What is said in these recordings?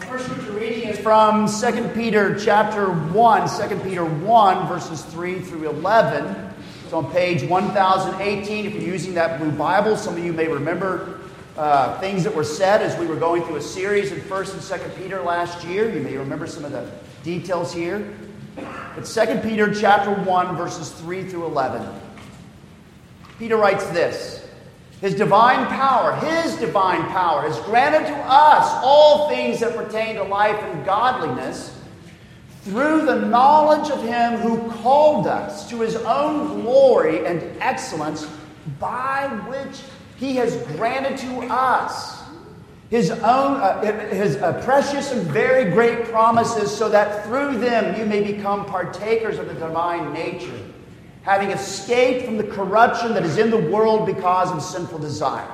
First scripture reading is from 2 Peter chapter 1, 2 Peter 1, verses 3 through 11. It's on page 1018. If you're using that blue Bible, some of you may remember uh, things that were said as we were going through a series in 1st and 2nd Peter last year. You may remember some of the details here. But 2 Peter chapter 1, verses 3 through 11. Peter writes this. His divine power, His divine power, has granted to us all things that pertain to life and godliness through the knowledge of Him who called us to His own glory and excellence, by which He has granted to us His own, uh, His uh, precious and very great promises, so that through them you may become partakers of the divine nature having escaped from the corruption that is in the world because of sinful desire.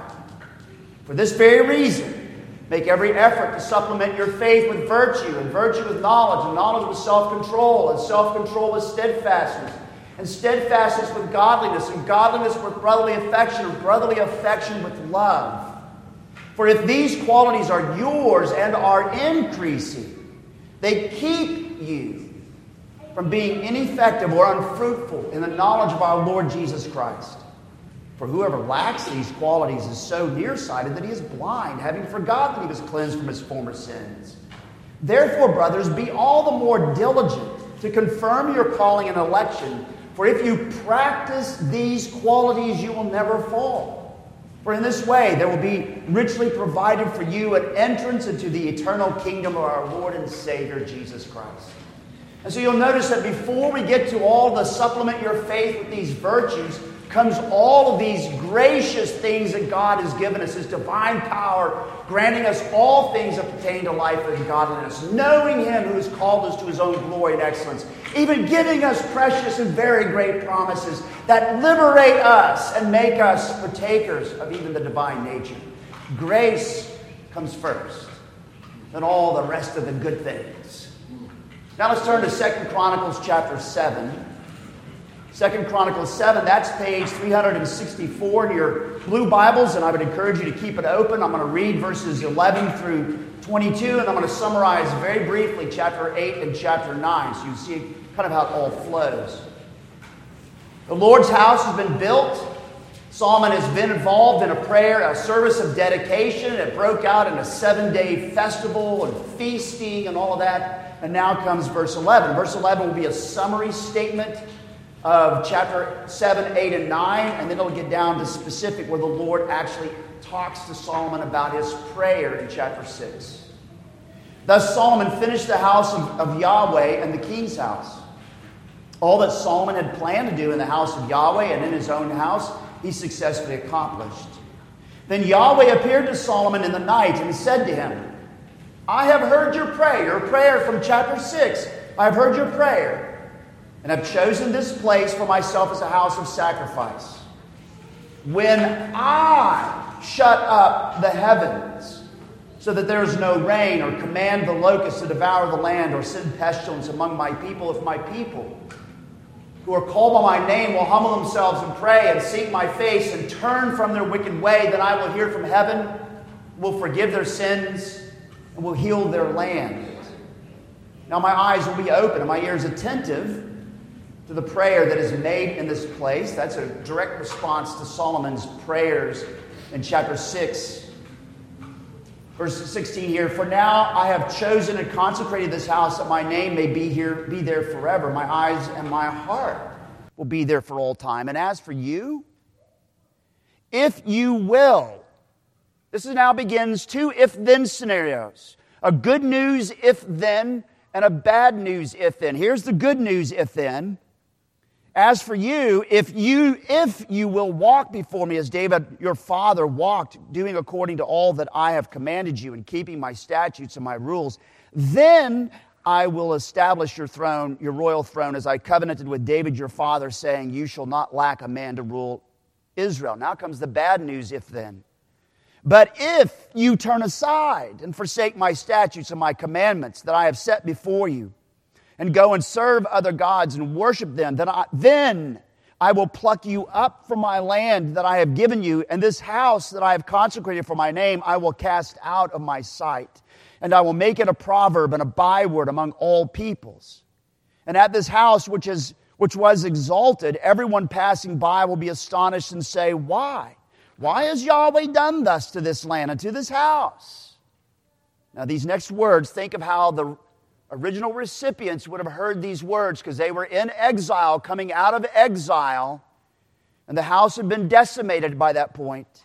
For this very reason, make every effort to supplement your faith with virtue, and virtue with knowledge, and knowledge with self control, and self control with steadfastness, and steadfastness with godliness, and godliness with brotherly affection, and brotherly affection with love. For if these qualities are yours and are increasing, they keep you from being ineffective or unfruitful in the knowledge of our Lord Jesus Christ. For whoever lacks these qualities is so nearsighted that he is blind, having forgotten that he was cleansed from his former sins. Therefore, brothers, be all the more diligent to confirm your calling and election, for if you practice these qualities, you will never fall. For in this way, there will be richly provided for you an entrance into the eternal kingdom of our Lord and Savior, Jesus Christ. And so you'll notice that before we get to all the supplement your faith with these virtues, comes all of these gracious things that God has given us, His divine power, granting us all things that pertain to life and godliness, knowing Him who has called us to His own glory and excellence, even giving us precious and very great promises that liberate us and make us partakers of even the divine nature. Grace comes first, then all the rest of the good things. Now let's turn to Second Chronicles chapter 7. Second Chronicles 7, that's page 364 in your blue Bibles, and I would encourage you to keep it open. I'm going to read verses 11 through 22, and I'm going to summarize very briefly chapter 8 and chapter 9 so you see kind of how it all flows. The Lord's house has been built. Solomon has been involved in a prayer, a service of dedication. It broke out in a seven day festival and feasting and all of that. And now comes verse 11. Verse 11 will be a summary statement of chapter 7, 8, and 9, and then it'll get down to specific where the Lord actually talks to Solomon about his prayer in chapter 6. Thus, Solomon finished the house of, of Yahweh and the king's house. All that Solomon had planned to do in the house of Yahweh and in his own house, he successfully accomplished. Then Yahweh appeared to Solomon in the night and said to him, I have heard your prayer, your prayer from chapter 6. I have heard your prayer, and I've chosen this place for myself as a house of sacrifice. When I shut up the heavens so that there is no rain, or command the locusts to devour the land, or send pestilence among my people, if my people who are called by my name will humble themselves and pray and seek my face and turn from their wicked way, then I will hear from heaven, will forgive their sins and will heal their land. Now my eyes will be open and my ears attentive to the prayer that is made in this place. That's a direct response to Solomon's prayers in chapter 6, verse 16 here. For now I have chosen and consecrated this house that my name may be here, be there forever. My eyes and my heart will be there for all time. And as for you, if you will, this now begins two if then scenarios a good news if then and a bad news if then. Here's the good news if then. As for you, if you if you will walk before me as David your father walked, doing according to all that I have commanded you and keeping my statutes and my rules, then I will establish your throne, your royal throne, as I covenanted with David your father, saying, You shall not lack a man to rule Israel. Now comes the bad news if then. But if you turn aside and forsake my statutes and my commandments that I have set before you, and go and serve other gods and worship them, then I, then I will pluck you up from my land that I have given you, and this house that I have consecrated for my name, I will cast out of my sight. And I will make it a proverb and a byword among all peoples. And at this house, which, is, which was exalted, everyone passing by will be astonished and say, Why? Why has Yahweh done thus to this land and to this house? Now, these next words, think of how the original recipients would have heard these words because they were in exile, coming out of exile, and the house had been decimated by that point.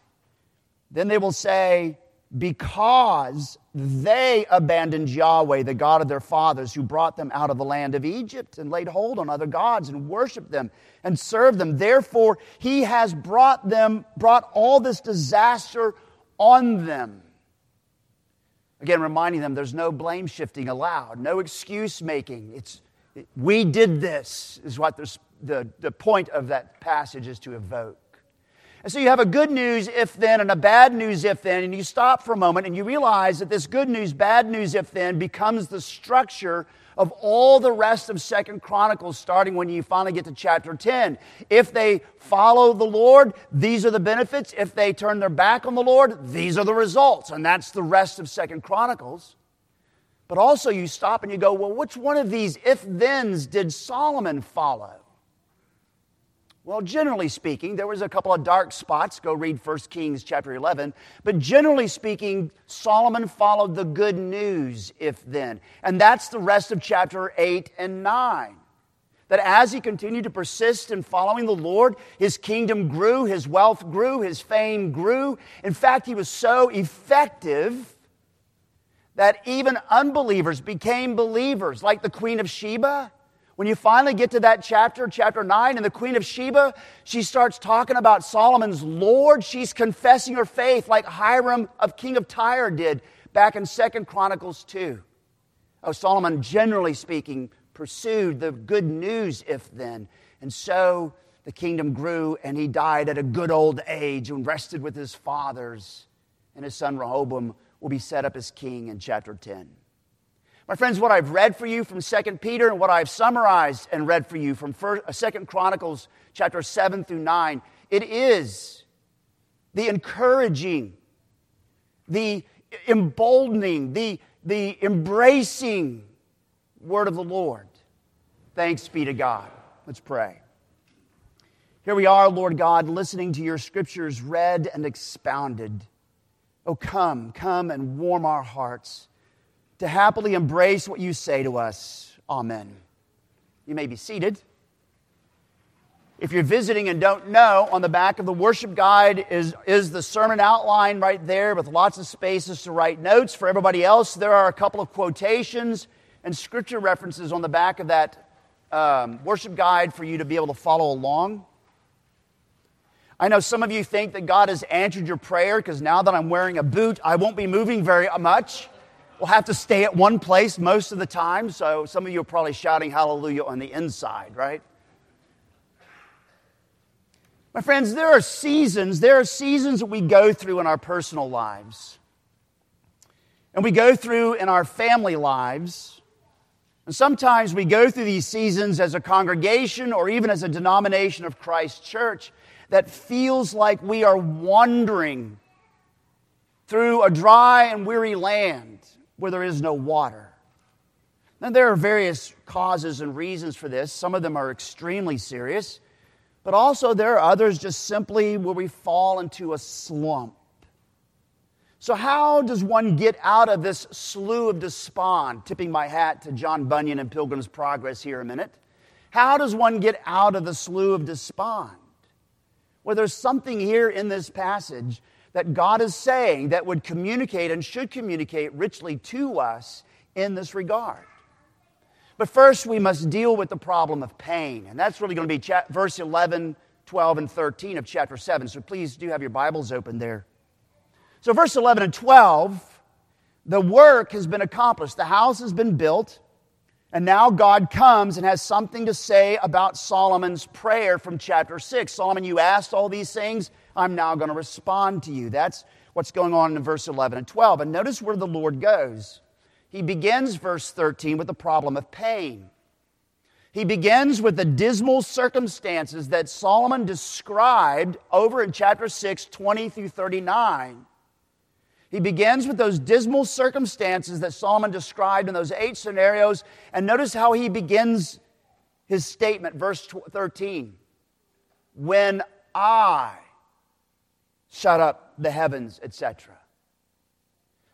Then they will say, Because they abandoned Yahweh, the God of their fathers, who brought them out of the land of Egypt and laid hold on other gods and worshiped them and served them. Therefore, he has brought them, brought all this disaster on them. Again, reminding them there's no blame shifting allowed, no excuse making. It's, we did this, is what the, the point of that passage is to evoke. And so you have a good news if then and a bad news if then, and you stop for a moment and you realize that this good news, bad news if then becomes the structure of all the rest of Second Chronicles, starting when you finally get to chapter 10. If they follow the Lord, these are the benefits. If they turn their back on the Lord, these are the results. And that's the rest of Second Chronicles. But also, you stop and you go, well, which one of these if thens did Solomon follow? Well, generally speaking, there was a couple of dark spots. Go read 1 Kings chapter 11. But generally speaking, Solomon followed the good news if then. And that's the rest of chapter 8 and 9. That as he continued to persist in following the Lord, his kingdom grew, his wealth grew, his fame grew. In fact, he was so effective that even unbelievers became believers, like the Queen of Sheba when you finally get to that chapter, chapter 9, and the Queen of Sheba, she starts talking about Solomon's Lord. She's confessing her faith like Hiram of King of Tyre did back in Second Chronicles 2. Oh, Solomon, generally speaking, pursued the good news if then. And so the kingdom grew, and he died at a good old age and rested with his fathers. And his son Rehoboam will be set up as king in chapter 10. My friends, what I've read for you from 2 Peter and what I've summarized and read for you from 2 uh, Chronicles chapter 7 through 9, it is the encouraging, the emboldening, the, the embracing word of the Lord. Thanks be to God. Let's pray. Here we are, Lord God, listening to your scriptures read and expounded. Oh, come, come and warm our hearts to happily embrace what you say to us. Amen. You may be seated. If you're visiting and don't know, on the back of the worship guide is, is the sermon outline right there with lots of spaces to write notes. For everybody else, there are a couple of quotations and scripture references on the back of that um, worship guide for you to be able to follow along. I know some of you think that God has answered your prayer because now that I'm wearing a boot, I won't be moving very much will have to stay at one place most of the time. So some of you are probably shouting hallelujah on the inside, right? My friends, there are seasons, there are seasons that we go through in our personal lives. And we go through in our family lives. And sometimes we go through these seasons as a congregation or even as a denomination of Christ Church that feels like we are wandering through a dry and weary land where there is no water. Now, there are various causes and reasons for this. Some of them are extremely serious, but also there are others just simply where we fall into a slump. So, how does one get out of this slough of despond? Tipping my hat to John Bunyan and Pilgrim's Progress here a minute. How does one get out of the slough of despond? Well, there's something here in this passage that God is saying that would communicate and should communicate richly to us in this regard. But first, we must deal with the problem of pain. And that's really going to be cha- verse 11, 12, and 13 of chapter 7. So please do have your Bibles open there. So, verse 11 and 12, the work has been accomplished, the house has been built. And now God comes and has something to say about Solomon's prayer from chapter 6. Solomon, you asked all these things. I'm now going to respond to you. That's what's going on in verse 11 and 12. And notice where the Lord goes. He begins verse 13 with the problem of pain. He begins with the dismal circumstances that Solomon described over in chapter 6, 20 through 39. He begins with those dismal circumstances that Solomon described in those eight scenarios. And notice how he begins his statement, verse 13. When I shut up the heavens, etc.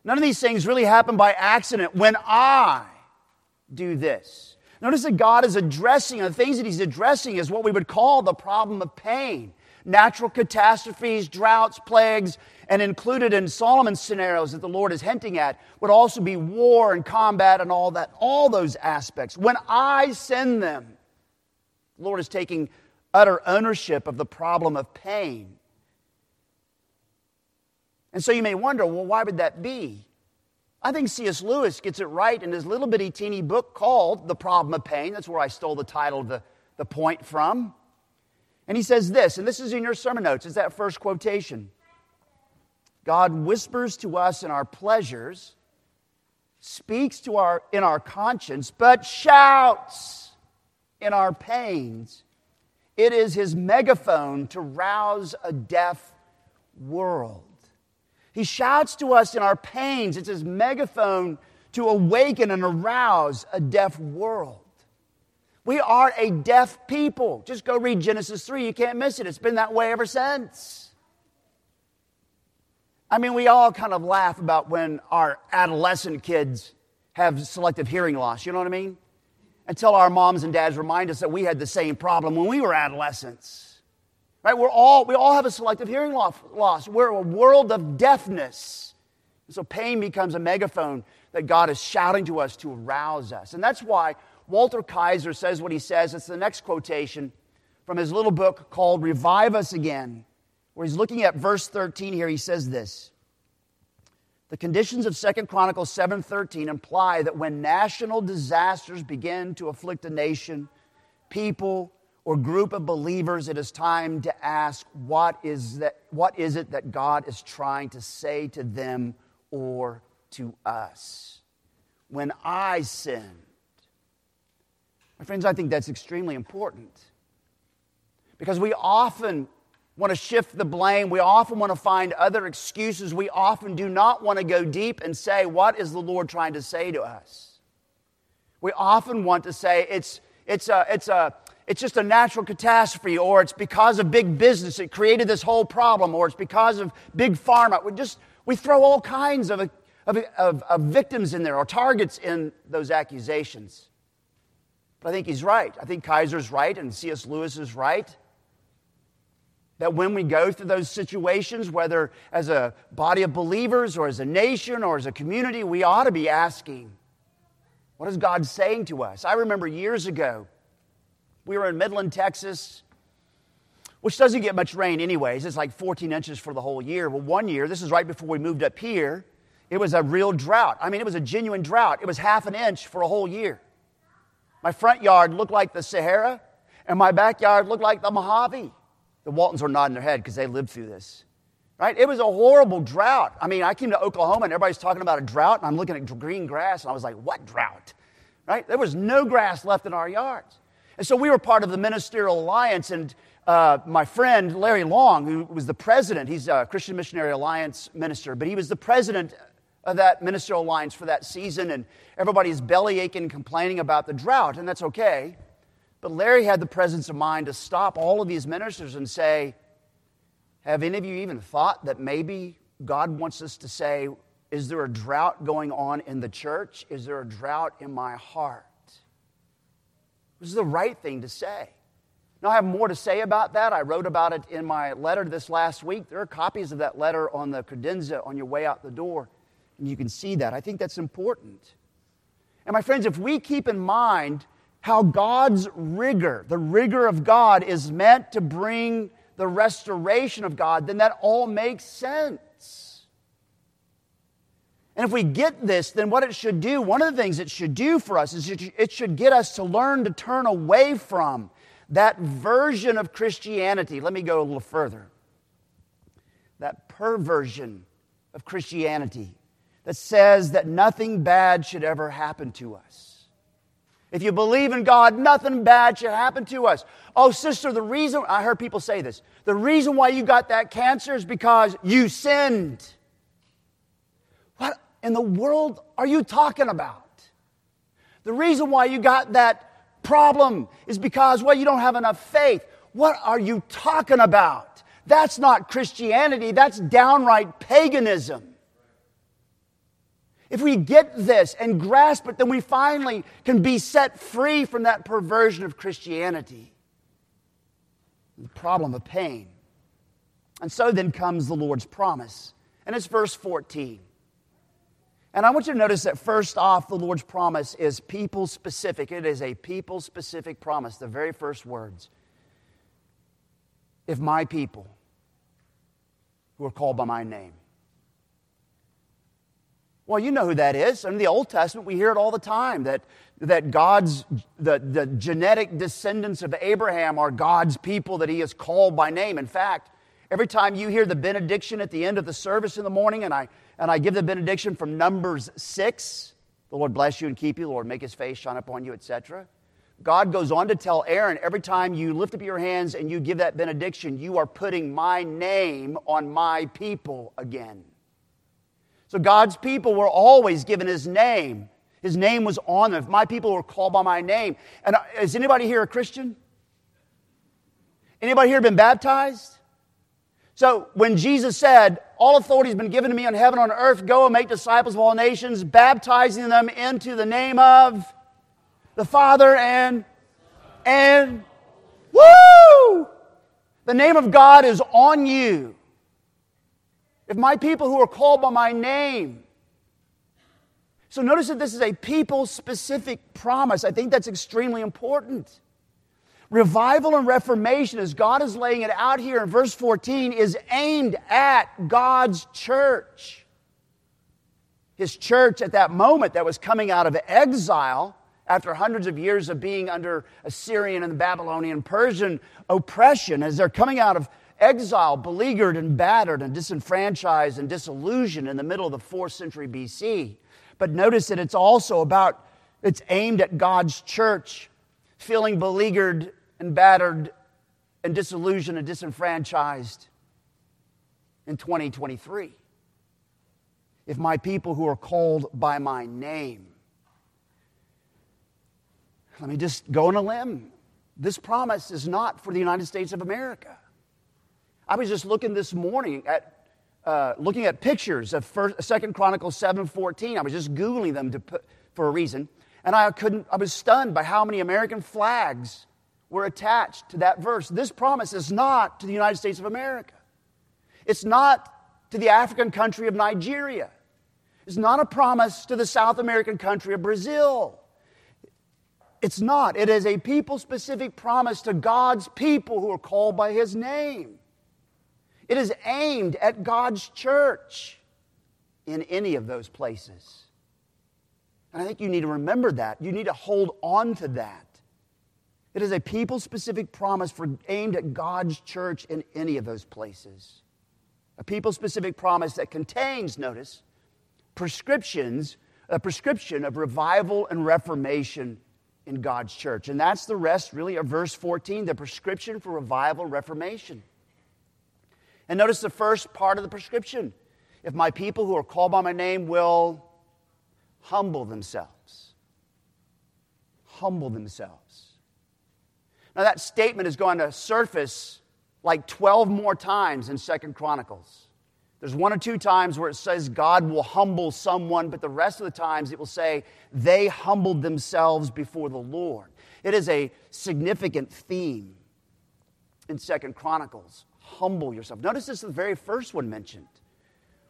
None of these things really happen by accident. When I do this. Notice that God is addressing, the things that He's addressing is what we would call the problem of pain natural catastrophes, droughts, plagues, and included in Solomon's scenarios that the Lord is hinting at would also be war and combat and all that, all those aspects. When I send them, the Lord is taking utter ownership of the problem of pain. And so you may wonder, well, why would that be? I think C.S. Lewis gets it right in his little bitty teeny book called The Problem of Pain. That's where I stole the title of the, the point from. And he says this, and this is in your sermon notes, is that first quotation. God whispers to us in our pleasures, speaks to our in our conscience, but shouts in our pains. It is his megaphone to rouse a deaf world. He shouts to us in our pains. It's his megaphone to awaken and arouse a deaf world. We are a deaf people. Just go read Genesis 3. You can't miss it. It's been that way ever since. I mean, we all kind of laugh about when our adolescent kids have selective hearing loss. You know what I mean? Until our moms and dads remind us that we had the same problem when we were adolescents. Right? We're all, we all have a selective hearing loss. We're a world of deafness. And so pain becomes a megaphone that God is shouting to us to arouse us. And that's why Walter Kaiser says what he says. It's the next quotation from his little book called Revive Us Again, where he's looking at verse 13 here. He says this. The conditions of 2 Chronicles 7:13 imply that when national disasters begin to afflict a nation, people, or group of believers, it is time to ask what is, that, what is it that God is trying to say to them or to us? When I sinned, my friends, I think that's extremely important because we often want to shift the blame. We often want to find other excuses. We often do not want to go deep and say, What is the Lord trying to say to us? We often want to say, It's, it's, a, it's, a, it's just a natural catastrophe, or it's because of big business it created this whole problem, or it's because of big pharma. We just we throw all kinds of, of, of, of victims in there or targets in those accusations. But I think he's right. I think Kaiser's right and C.S. Lewis is right. That when we go through those situations, whether as a body of believers or as a nation or as a community, we ought to be asking, what is God saying to us? I remember years ago, we were in Midland, Texas, which doesn't get much rain, anyways. It's like 14 inches for the whole year. Well, one year, this is right before we moved up here, it was a real drought. I mean, it was a genuine drought. It was half an inch for a whole year. My front yard looked like the Sahara, and my backyard looked like the Mojave. The Waltons were nodding their head because they lived through this. Right? It was a horrible drought. I mean, I came to Oklahoma and everybody's talking about a drought, and I'm looking at green grass, and I was like, what drought? Right? There was no grass left in our yards. And so we were part of the Ministerial Alliance, and uh, my friend Larry Long, who was the president, he's a Christian Missionary Alliance minister, but he was the president of that Ministerial Alliance for that season, and everybody's belly aching, complaining about the drought, and that's okay. But Larry had the presence of mind to stop all of these ministers and say, Have any of you even thought that maybe God wants us to say, Is there a drought going on in the church? Is there a drought in my heart? This is the right thing to say. Now, I have more to say about that. I wrote about it in my letter this last week. There are copies of that letter on the credenza on your way out the door, and you can see that. I think that's important. And, my friends, if we keep in mind how God's rigor, the rigor of God, is meant to bring the restoration of God, then that all makes sense. And if we get this, then what it should do, one of the things it should do for us is it should get us to learn to turn away from that version of Christianity. Let me go a little further. That perversion of Christianity that says that nothing bad should ever happen to us If you believe in God, nothing bad should happen to us. Oh, sister, the reason, I heard people say this, the reason why you got that cancer is because you sinned. In the world are you talking about? The reason why you got that problem is because, well, you don't have enough faith. What are you talking about? That's not Christianity, that's downright paganism. If we get this and grasp it, then we finally can be set free from that perversion of Christianity. The problem of pain. And so then comes the Lord's promise. And it's verse 14. And I want you to notice that first off, the Lord's promise is people specific. It is a people specific promise, the very first words. If my people, who are called by my name, well, you know who that is. In the Old Testament, we hear it all the time that, that God's, the, the genetic descendants of Abraham are God's people that he has called by name. In fact, every time you hear the benediction at the end of the service in the morning, and I, and I give the benediction from Numbers 6, the Lord bless you and keep you, the Lord make his face shine upon you, etc. God goes on to tell Aaron every time you lift up your hands and you give that benediction, you are putting my name on my people again. So God's people were always given his name. His name was on them. If my people were called by my name. And uh, is anybody here a Christian? Anybody here been baptized? So when Jesus said, All authority has been given to me on heaven and on earth, go and make disciples of all nations, baptizing them into the name of the Father and and woo! The name of God is on you. If my people who are called by my name. So notice that this is a people specific promise. I think that's extremely important. Revival and reformation, as God is laying it out here in verse 14, is aimed at God's church. His church at that moment that was coming out of exile after hundreds of years of being under Assyrian and Babylonian, Persian oppression, as they're coming out of exile, beleaguered and battered and disenfranchised and disillusioned in the middle of the fourth century BC. But notice that it's also about, it's aimed at God's church, feeling beleaguered and battered and disillusioned and disenfranchised in 2023. If my people who are called by my name, let me just go on a limb. This promise is not for the United States of America. I was just looking this morning at uh, looking at pictures of First, Second Chronicles seven fourteen. I was just googling them put, for a reason, and I couldn't. I was stunned by how many American flags were attached to that verse. This promise is not to the United States of America. It's not to the African country of Nigeria. It's not a promise to the South American country of Brazil. It's not. It is a people specific promise to God's people who are called by His name. It is aimed at God's church in any of those places. And I think you need to remember that. You need to hold on to that. It is a people specific promise for, aimed at God's church in any of those places. A people specific promise that contains, notice, prescriptions, a prescription of revival and reformation in God's church. And that's the rest, really, of verse 14 the prescription for revival reformation. And notice the first part of the prescription. If my people who are called by my name will humble themselves. Humble themselves. Now that statement is going to surface like 12 more times in Second Chronicles. There's one or two times where it says God will humble someone, but the rest of the times it will say they humbled themselves before the Lord. It is a significant theme in Second Chronicles humble yourself. Notice this is the very first one mentioned.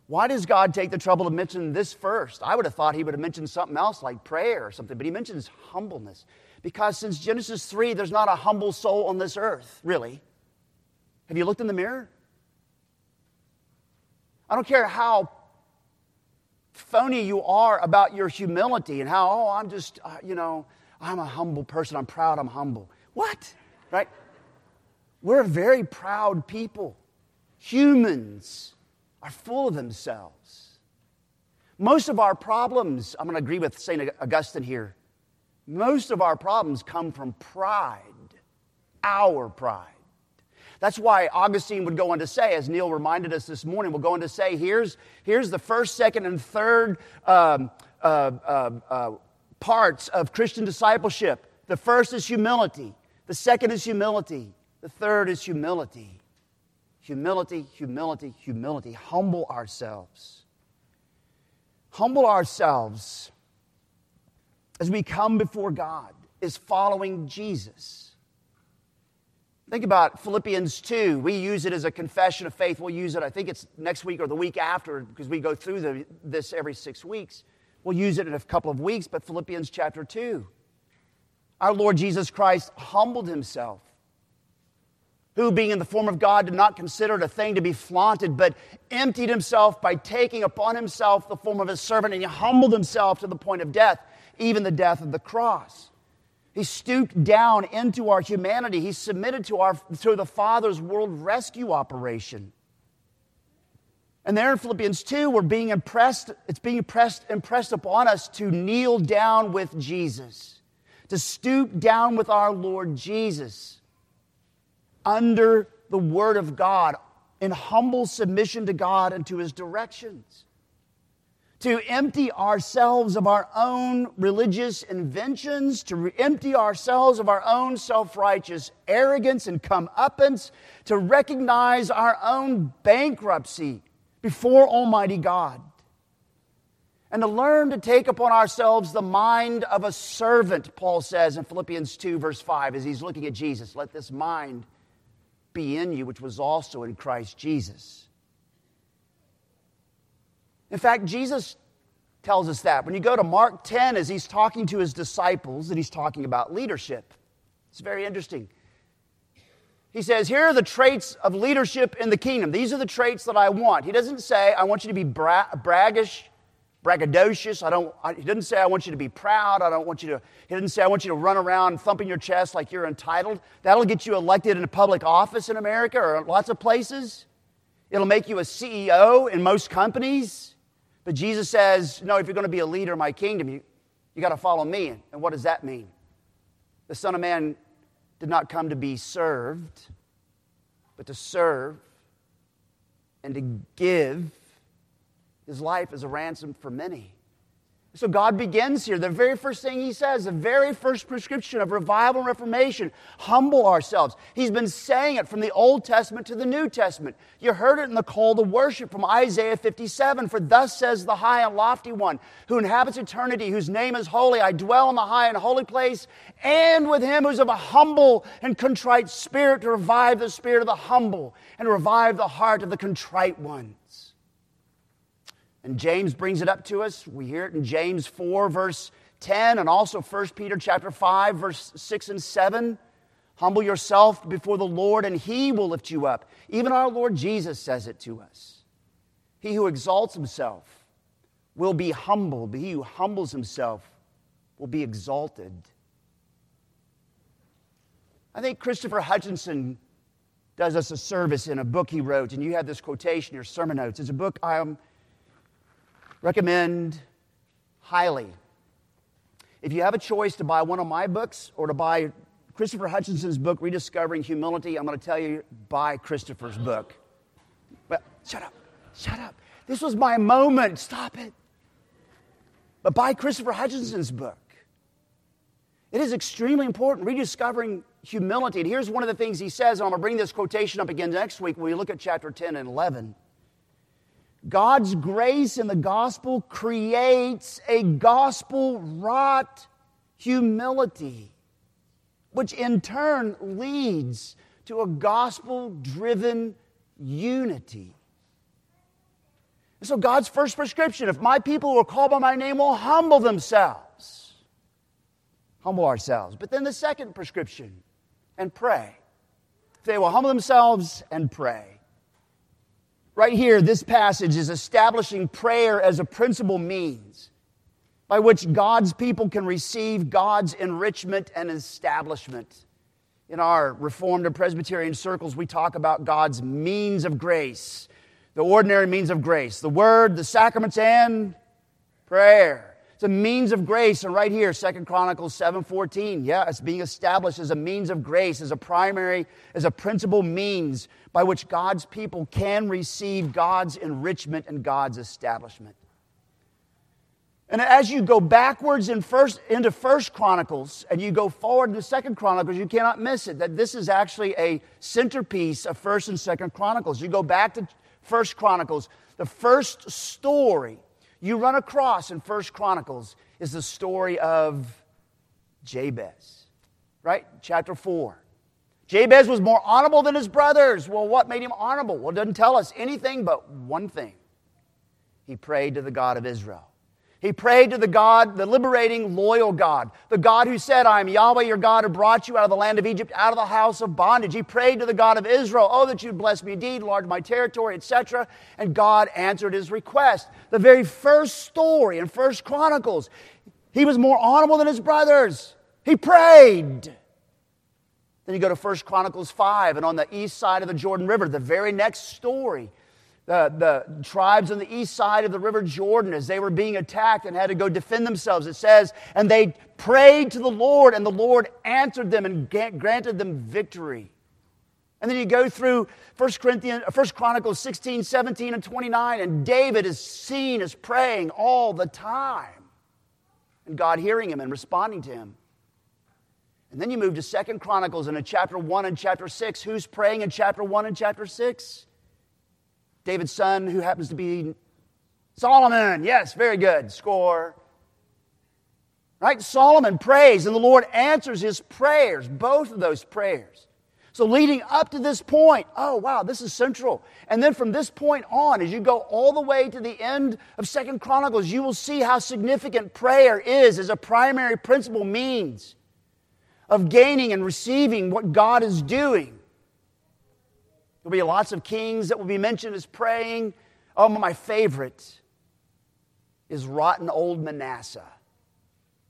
Why does God take the trouble to mention this first? I would have thought he would have mentioned something else like prayer or something, but he mentions humbleness. Because since Genesis 3, there's not a humble soul on this earth, really. Have you looked in the mirror? I don't care how phony you are about your humility and how, oh, I'm just, uh, you know, I'm a humble person. I'm proud. I'm humble. What? Right? We're very proud people. Humans are full of themselves. Most of our problems, I'm going to agree with St. Augustine here, Most of our problems come from pride, our pride. That's why Augustine would go on to say, as Neil reminded us this morning, we'll go on to say, here's, here's the first, second, and third um, uh, uh, uh, parts of Christian discipleship. The first is humility, the second is humility, the third is humility. Humility, humility, humility. Humble ourselves. Humble ourselves as we come before God is following Jesus. Think about Philippians 2. We use it as a confession of faith. We'll use it, I think it's next week or the week after, because we go through the, this every six weeks. We'll use it in a couple of weeks, but Philippians chapter 2. Our Lord Jesus Christ humbled himself, who, being in the form of God, did not consider it a thing to be flaunted, but emptied himself by taking upon himself the form of a servant, and he humbled himself to the point of death, even the death of the cross. He stooped down into our humanity. He submitted to, our, to the Father's world rescue operation. And there in Philippians 2, we're being impressed, it's being impressed, impressed upon us to kneel down with Jesus, to stoop down with our Lord Jesus under the Word of God in humble submission to God and to His directions to empty ourselves of our own religious inventions, to empty ourselves of our own self righteous arrogance and comeuppance, to recognize our own bankruptcy before Almighty God, and to learn to take upon ourselves the mind of a servant, Paul says in Philippians 2, verse 5, as he's looking at Jesus. Let this mind be in you, which was also in Christ Jesus. In fact, Jesus tells us that. When you go to Mark 10, as he's talking to his disciples, and he's talking about leadership, it's very interesting. He says, Here are the traits of leadership in the kingdom. These are the traits that I want. He doesn't say, I want you to be bra- braggish, braggadocious. I don't, I, he doesn't say, I want you to be proud. I don't want you to, he doesn't say, I want you to run around thumping your chest like you're entitled. That'll get you elected in a public office in America or lots of places. It'll make you a CEO in most companies. But Jesus says, no, if you're going to be a leader in my kingdom, you, you got to follow me. And what does that mean? The Son of Man did not come to be served, but to serve and to give his life as a ransom for many. So God begins here. The very first thing he says, the very first prescription of revival and reformation, humble ourselves. He's been saying it from the Old Testament to the New Testament. You heard it in the call to worship from Isaiah 57. For thus says the high and lofty one, who inhabits eternity, whose name is holy. I dwell in the high and holy place, and with him who's of a humble and contrite spirit to revive the spirit of the humble and revive the heart of the contrite one. And James brings it up to us. We hear it in James 4, verse 10, and also 1 Peter chapter 5, verse 6 and 7. Humble yourself before the Lord, and he will lift you up. Even our Lord Jesus says it to us. He who exalts himself will be humbled, but he who humbles himself will be exalted. I think Christopher Hutchinson does us a service in a book he wrote, and you have this quotation in your sermon notes. It's a book I am recommend highly. If you have a choice to buy one of my books or to buy Christopher Hutchinson's book, Rediscovering Humility, I'm going to tell you buy Christopher's book. But shut up, shut up. This was my moment. Stop it. But buy Christopher Hutchinson's book. It is extremely important, rediscovering humility. And here's one of the things he says, and I'm going to bring this quotation up again next week when we look at chapter 10 and 11. God's grace in the gospel creates a gospel wrought humility, which in turn leads to a gospel driven unity. And so, God's first prescription if my people who are called by my name will humble themselves, humble ourselves. But then the second prescription, and pray. They will humble themselves and pray. Right here, this passage is establishing prayer as a principal means by which God's people can receive God's enrichment and establishment. In our Reformed and Presbyterian circles, we talk about God's means of grace, the ordinary means of grace, the Word, the sacraments, and prayer. It's a means of grace. And right here, Second Chronicles 7:14. Yeah, it's being established as a means of grace, as a primary, as a principal means by which God's people can receive God's enrichment and God's establishment. And as you go backwards in first, into First Chronicles and you go forward into Second Chronicles, you cannot miss it. That this is actually a centerpiece of First and Second Chronicles. You go back to First Chronicles, the first story you run across in First Chronicles is the story of Jabez, right? Chapter 4. Jabez was more honorable than his brothers. Well, what made him honorable? Well, it doesn't tell us anything but one thing. He prayed to the God of Israel. He prayed to the God, the liberating, loyal God, the God who said, I am Yahweh your God who brought you out of the land of Egypt, out of the house of bondage. He prayed to the God of Israel, Oh, that you'd bless me indeed, enlarge my territory, etc. And God answered his request. The very first story in First Chronicles, he was more honorable than his brothers. He prayed. Then you go to First Chronicles 5, and on the east side of the Jordan River, the very next story, the, the tribes on the east side of the river Jordan as they were being attacked and had to go defend themselves. It says, and they prayed to the Lord, and the Lord answered them and granted them victory. And then you go through 1 Corinthians, uh, 1 Chronicles 16, 17, and 29, and David is seen as praying all the time. And God hearing him and responding to him. And then you move to Second Chronicles and in chapter 1 and chapter 6. Who's praying in chapter 1 and chapter 6? David's son, who happens to be Solomon. Yes, very good. Score. Right? Solomon prays, and the Lord answers his prayers, both of those prayers. So, leading up to this point, oh, wow, this is central. And then from this point on, as you go all the way to the end of Second Chronicles, you will see how significant prayer is as a primary principal means of gaining and receiving what God is doing. There'll be lots of kings that will be mentioned as praying. Oh, my favorite is rotten old Manasseh.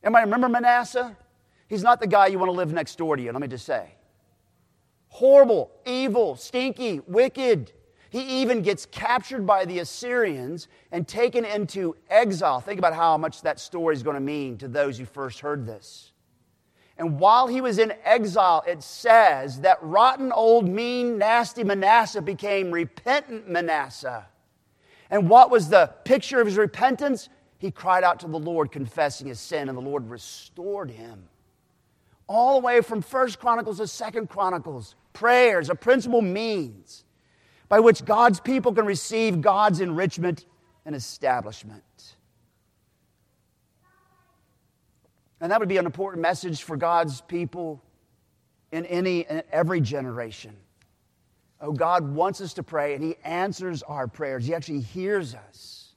Anybody remember Manasseh? He's not the guy you want to live next door to you, let me just say. Horrible, evil, stinky, wicked. He even gets captured by the Assyrians and taken into exile. Think about how much that story is going to mean to those who first heard this. And while he was in exile, it says that rotten, old, mean, nasty Manasseh became repentant Manasseh. And what was the picture of his repentance? He cried out to the Lord, confessing his sin, and the Lord restored him. All the way from First Chronicles to Second Chronicles, prayers, a principal means by which God's people can receive God's enrichment and establishment. And that would be an important message for God's people in any and every generation. Oh, God wants us to pray, and He answers our prayers. He actually hears us.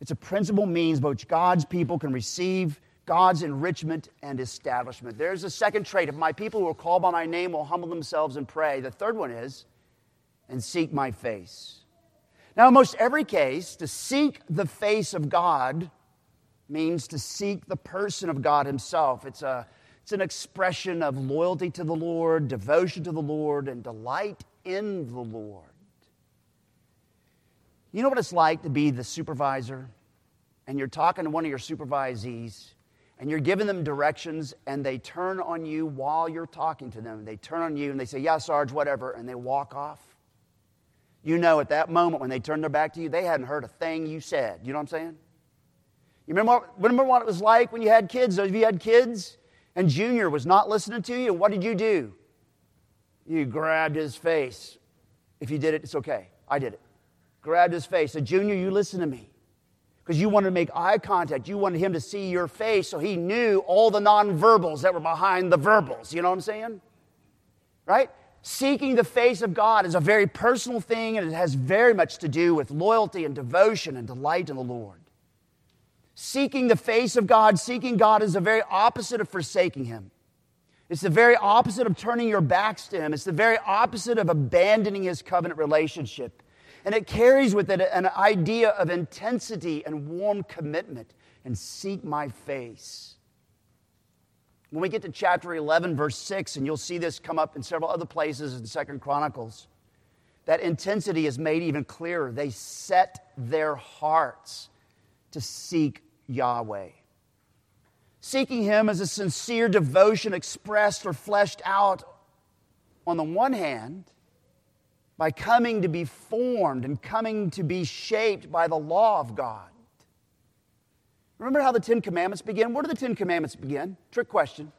It's a principal means by which God's people can receive God's enrichment and establishment. There's a second trait. If my people who are called by my name will humble themselves and pray, the third one is, and seek my face. Now, in most every case, to seek the face of God means to seek the person of God Himself. It's, a, it's an expression of loyalty to the Lord, devotion to the Lord, and delight in the Lord. You know what it's like to be the supervisor, and you're talking to one of your supervisees, and you're giving them directions, and they turn on you while you're talking to them. They turn on you and they say, Yeah, Sarge, whatever, and they walk off. You know, at that moment when they turn their back to you, they hadn't heard a thing you said. You know what I'm saying? You remember what, remember what it was like when you had kids? Those of you had kids and Junior was not listening to you. What did you do? You grabbed his face. If you did it, it's okay. I did it. Grabbed his face. Said, Junior, you listen to me. Because you wanted to make eye contact. You wanted him to see your face so he knew all the nonverbals that were behind the verbals. You know what I'm saying? Right? Seeking the face of God is a very personal thing and it has very much to do with loyalty and devotion and delight in the Lord. Seeking the face of God, seeking God is the very opposite of forsaking Him. It's the very opposite of turning your backs to Him. It's the very opposite of abandoning His covenant relationship. And it carries with it an idea of intensity and warm commitment and seek my face. When we get to chapter 11, verse 6, and you'll see this come up in several other places in Second Chronicles, that intensity is made even clearer. They set their hearts to seek Yahweh. Seeking Him as a sincere devotion expressed or fleshed out on the one hand by coming to be formed and coming to be shaped by the law of God. Remember how the Ten Commandments begin? Where do the Ten Commandments begin? Trick question.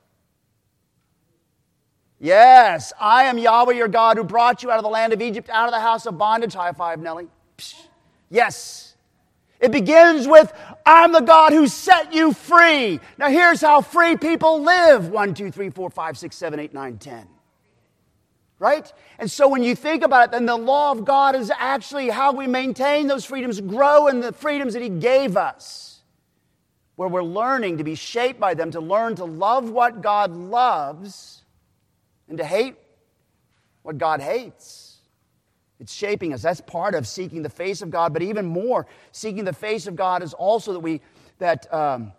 Yes, I am Yahweh your God who brought you out of the land of Egypt, out of the house of bondage. High five, Nellie. Psh. Yes. It begins with, I'm the God who set you free. Now here's how free people live 1, 2, 3, 4, 5, 6, 7, 8, 9, 10. Right? And so when you think about it, then the law of God is actually how we maintain those freedoms, grow in the freedoms that He gave us, where we're learning to be shaped by them, to learn to love what God loves and to hate what God hates. It's shaping us. That's part of seeking the face of God. But even more, seeking the face of God is also that we that um,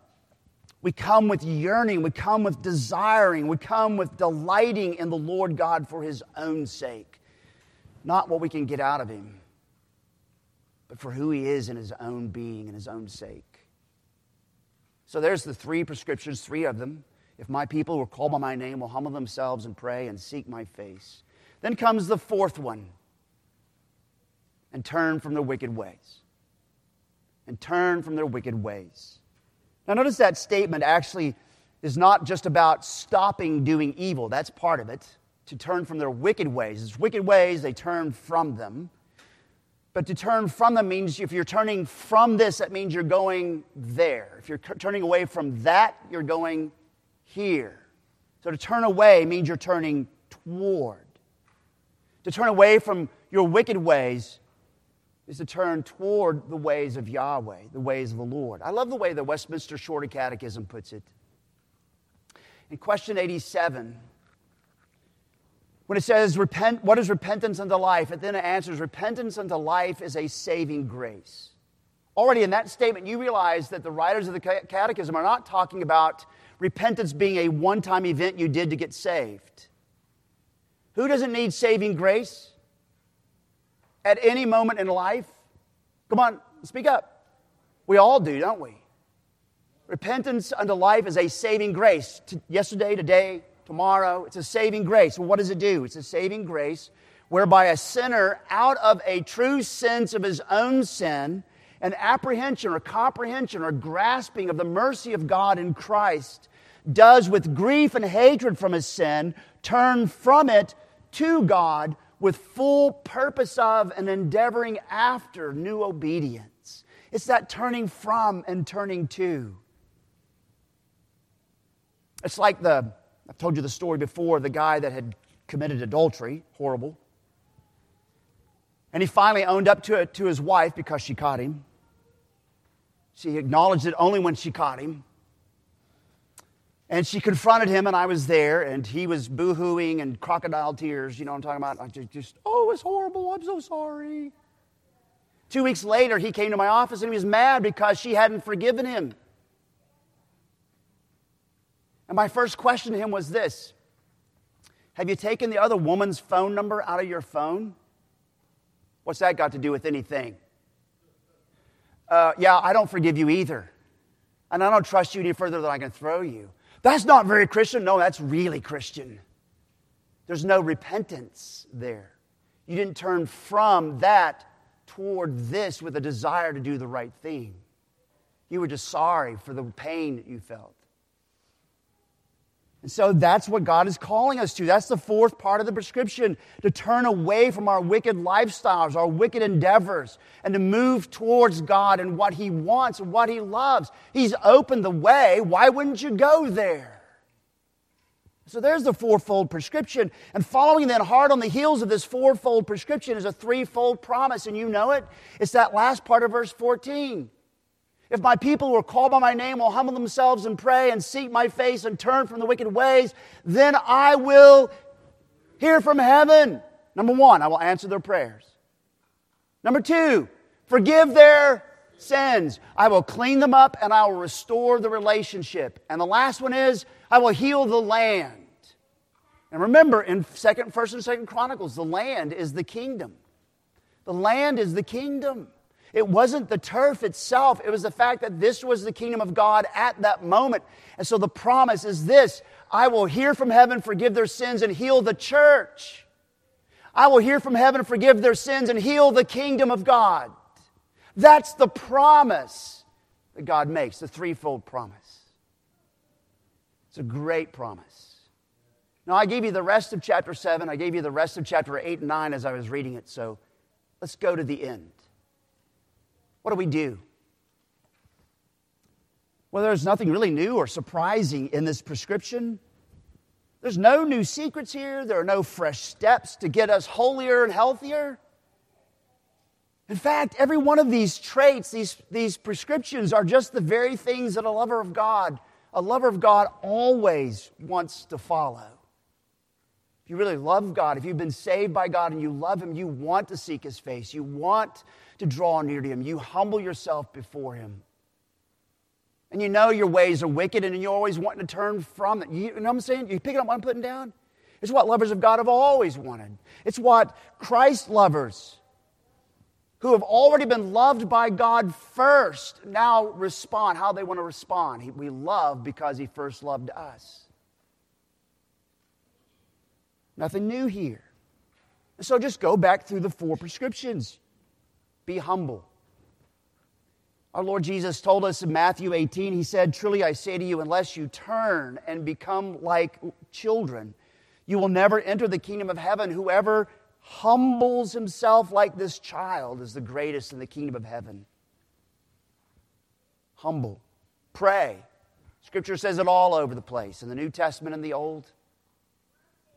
we come with yearning, we come with desiring, we come with delighting in the Lord God for His own sake, not what we can get out of Him, but for who He is in His own being and His own sake. So there's the three prescriptions, three of them. If my people who are called by my name will humble themselves and pray and seek my face. Then comes the fourth one and turn from their wicked ways. And turn from their wicked ways. Now, notice that statement actually is not just about stopping doing evil, that's part of it. To turn from their wicked ways. It's wicked ways, they turn from them. But to turn from them means if you're turning from this, that means you're going there. If you're turning away from that, you're going here. So to turn away means you're turning toward. To turn away from your wicked ways is to turn toward the ways of Yahweh, the ways of the Lord. I love the way the Westminster Shorter Catechism puts it. In question 87, when it says, Repent, What is repentance unto life? It then answers, Repentance unto life is a saving grace. Already in that statement, you realize that the writers of the Catechism are not talking about repentance being a one time event you did to get saved. Who doesn't need saving grace at any moment in life? Come on, speak up. We all do, don't we? Repentance unto life is a saving grace. yesterday, today, tomorrow, it's a saving grace. Well, what does it do? It's a saving grace whereby a sinner, out of a true sense of his own sin, an apprehension or comprehension or grasping of the mercy of God in Christ, does with grief and hatred from his sin turn from it to God with full purpose of and endeavoring after new obedience. It's that turning from and turning to. It's like the, I've told you the story before, the guy that had committed adultery, horrible. And he finally owned up to it to his wife because she caught him. She acknowledged it only when she caught him. And she confronted him, and I was there, and he was boo hooing and crocodile tears. You know what I'm talking about? I just, just, oh, it's horrible. I'm so sorry. Two weeks later, he came to my office and he was mad because she hadn't forgiven him. And my first question to him was this Have you taken the other woman's phone number out of your phone? What's that got to do with anything? Uh, yeah, I don't forgive you either. And I don't trust you any further than I can throw you. That's not very Christian. No, that's really Christian. There's no repentance there. You didn't turn from that toward this with a desire to do the right thing. You were just sorry for the pain that you felt. And so that's what God is calling us to. That's the fourth part of the prescription to turn away from our wicked lifestyles, our wicked endeavors, and to move towards God and what He wants and what He loves. He's opened the way. Why wouldn't you go there? So there's the fourfold prescription. And following then hard on the heels of this fourfold prescription is a threefold promise, and you know it. It's that last part of verse 14. If my people who are called by my name will humble themselves and pray and seek my face and turn from the wicked ways, then I will hear from heaven. Number one, I will answer their prayers. Number two, forgive their sins. I will clean them up and I will restore the relationship. And the last one is, I will heal the land. And remember, in second, first and second Chronicles, the land is the kingdom. The land is the kingdom. It wasn't the turf itself, it was the fact that this was the kingdom of God at that moment. And so the promise is this I will hear from heaven, forgive their sins, and heal the church. I will hear from heaven, forgive their sins, and heal the kingdom of God. That's the promise that God makes, the threefold promise. It's a great promise. Now, I gave you the rest of chapter 7, I gave you the rest of chapter 8 and 9 as I was reading it, so let's go to the end. What do we do? Well, there's nothing really new or surprising in this prescription. There's no new secrets here. There are no fresh steps to get us holier and healthier. In fact, every one of these traits, these, these prescriptions, are just the very things that a lover of God, a lover of God always wants to follow. If you really love God, if you've been saved by God and you love Him, you want to seek His face. You want to draw near to Him. You humble yourself before Him. And you know your ways are wicked and you're always wanting to turn from it. You, you know what I'm saying? You picking up what I'm putting down? It's what lovers of God have always wanted. It's what Christ lovers who have already been loved by God first now respond, how they want to respond. We love because He first loved us. Nothing new here. So just go back through the four prescriptions be humble. Our Lord Jesus told us in Matthew 18, He said, Truly I say to you, unless you turn and become like children, you will never enter the kingdom of heaven. Whoever humbles himself like this child is the greatest in the kingdom of heaven. Humble. Pray. Scripture says it all over the place in the New Testament and the Old.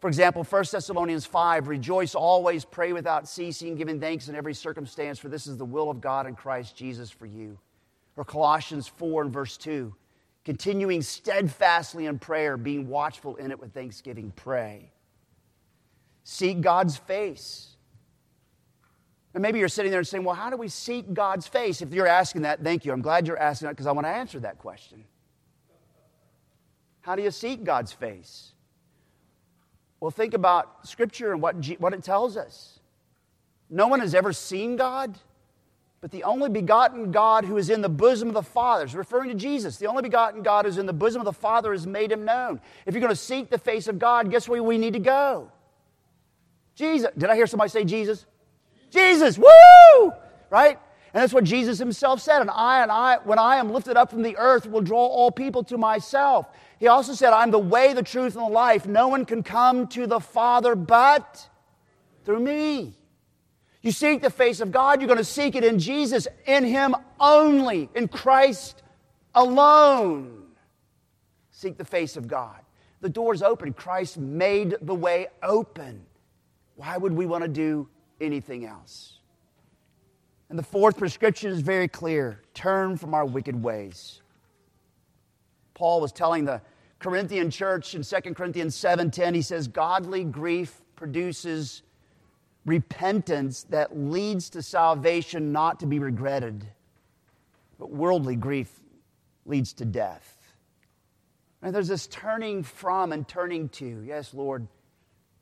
For example, 1 Thessalonians 5 Rejoice always, pray without ceasing, giving thanks in every circumstance, for this is the will of God in Christ Jesus for you. Or Colossians 4 and verse 2 Continuing steadfastly in prayer, being watchful in it with thanksgiving, pray. Seek God's face. And maybe you're sitting there and saying, Well, how do we seek God's face? If you're asking that, thank you. I'm glad you're asking that because I want to answer that question. How do you seek God's face? Well, think about Scripture and what, what it tells us. No one has ever seen God, but the only begotten God who is in the bosom of the Father, is referring to Jesus. The only begotten God who is in the bosom of the Father has made him known. If you're going to seek the face of God, guess where we need to go? Jesus. Did I hear somebody say Jesus? Jesus, woo! Right? And that's what Jesus himself said. And I and I, when I am lifted up from the earth, will draw all people to myself. He also said, I'm the way, the truth, and the life. No one can come to the Father but through me. You seek the face of God, you're going to seek it in Jesus, in Him only, in Christ alone. Seek the face of God. The door's open. Christ made the way open. Why would we want to do anything else? And the fourth prescription is very clear turn from our wicked ways. Paul was telling the Corinthian church in 2 Corinthians 7:10 he says godly grief produces repentance that leads to salvation not to be regretted but worldly grief leads to death. And there's this turning from and turning to. Yes, Lord,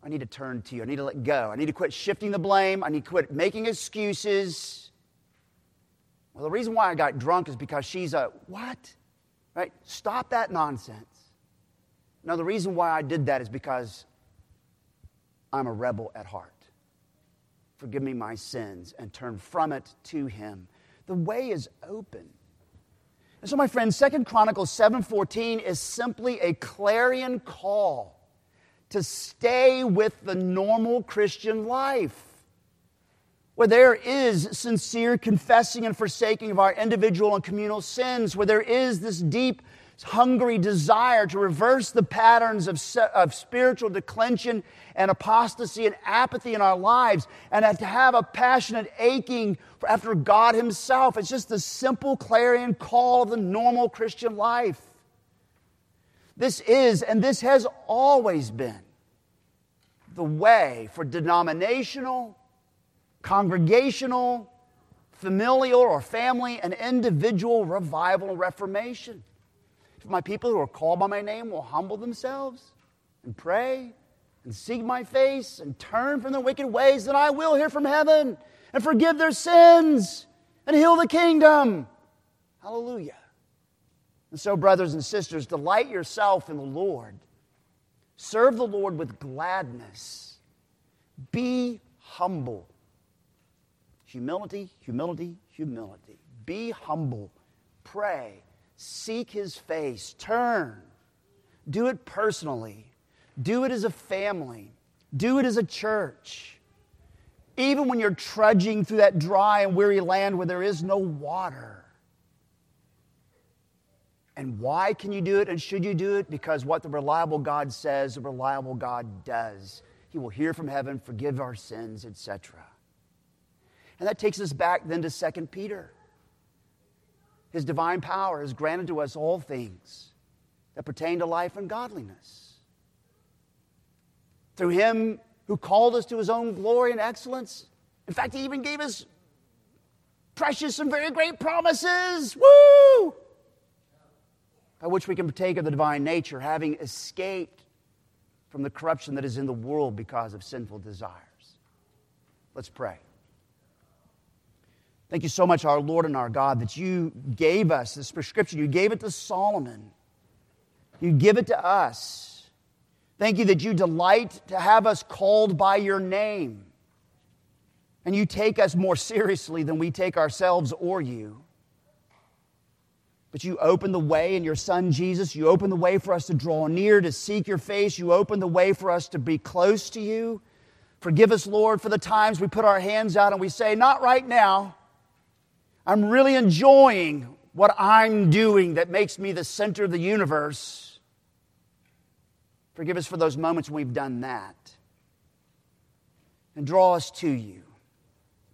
I need to turn to you. I need to let go. I need to quit shifting the blame. I need to quit making excuses. Well, the reason why I got drunk is because she's a what? Right? Stop that nonsense. Now, the reason why I did that is because I'm a rebel at heart. Forgive me my sins and turn from it to him. The way is open. And so, my friends, Second Chronicles 7:14 is simply a clarion call to stay with the normal Christian life. Where there is sincere confessing and forsaking of our individual and communal sins, where there is this deep hungry desire to reverse the patterns of, of spiritual declension and apostasy and apathy in our lives and to have a passionate aching after God Himself. It's just the simple clarion call of the normal Christian life. This is, and this has always been, the way for denominational, congregational, familial, or family and individual revival and reformation. If my people who are called by my name will humble themselves and pray and seek my face and turn from their wicked ways, then I will hear from heaven and forgive their sins and heal the kingdom. Hallelujah. And so, brothers and sisters, delight yourself in the Lord. Serve the Lord with gladness. Be humble. Humility, humility, humility. Be humble. Pray. Seek his face. Turn. Do it personally. Do it as a family. Do it as a church. Even when you're trudging through that dry and weary land where there is no water. And why can you do it and should you do it? Because what the reliable God says, the reliable God does. He will hear from heaven, forgive our sins, etc. And that takes us back then to 2 Peter. His divine power has granted to us all things that pertain to life and godliness. Through him who called us to his own glory and excellence. In fact, he even gave us precious and very great promises. Woo! By which we can partake of the divine nature, having escaped from the corruption that is in the world because of sinful desires. Let's pray. Thank you so much, our Lord and our God, that you gave us this prescription. You gave it to Solomon. You give it to us. Thank you that you delight to have us called by your name. And you take us more seriously than we take ourselves or you. But you open the way in your Son Jesus. You open the way for us to draw near, to seek your face. You open the way for us to be close to you. Forgive us, Lord, for the times we put our hands out and we say, Not right now. I'm really enjoying what I'm doing that makes me the center of the universe. Forgive us for those moments when we've done that. And draw us to you.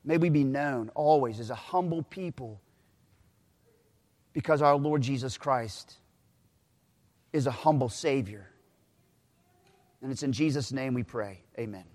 May we be known always as a humble people because our Lord Jesus Christ is a humble Savior. And it's in Jesus' name we pray. Amen.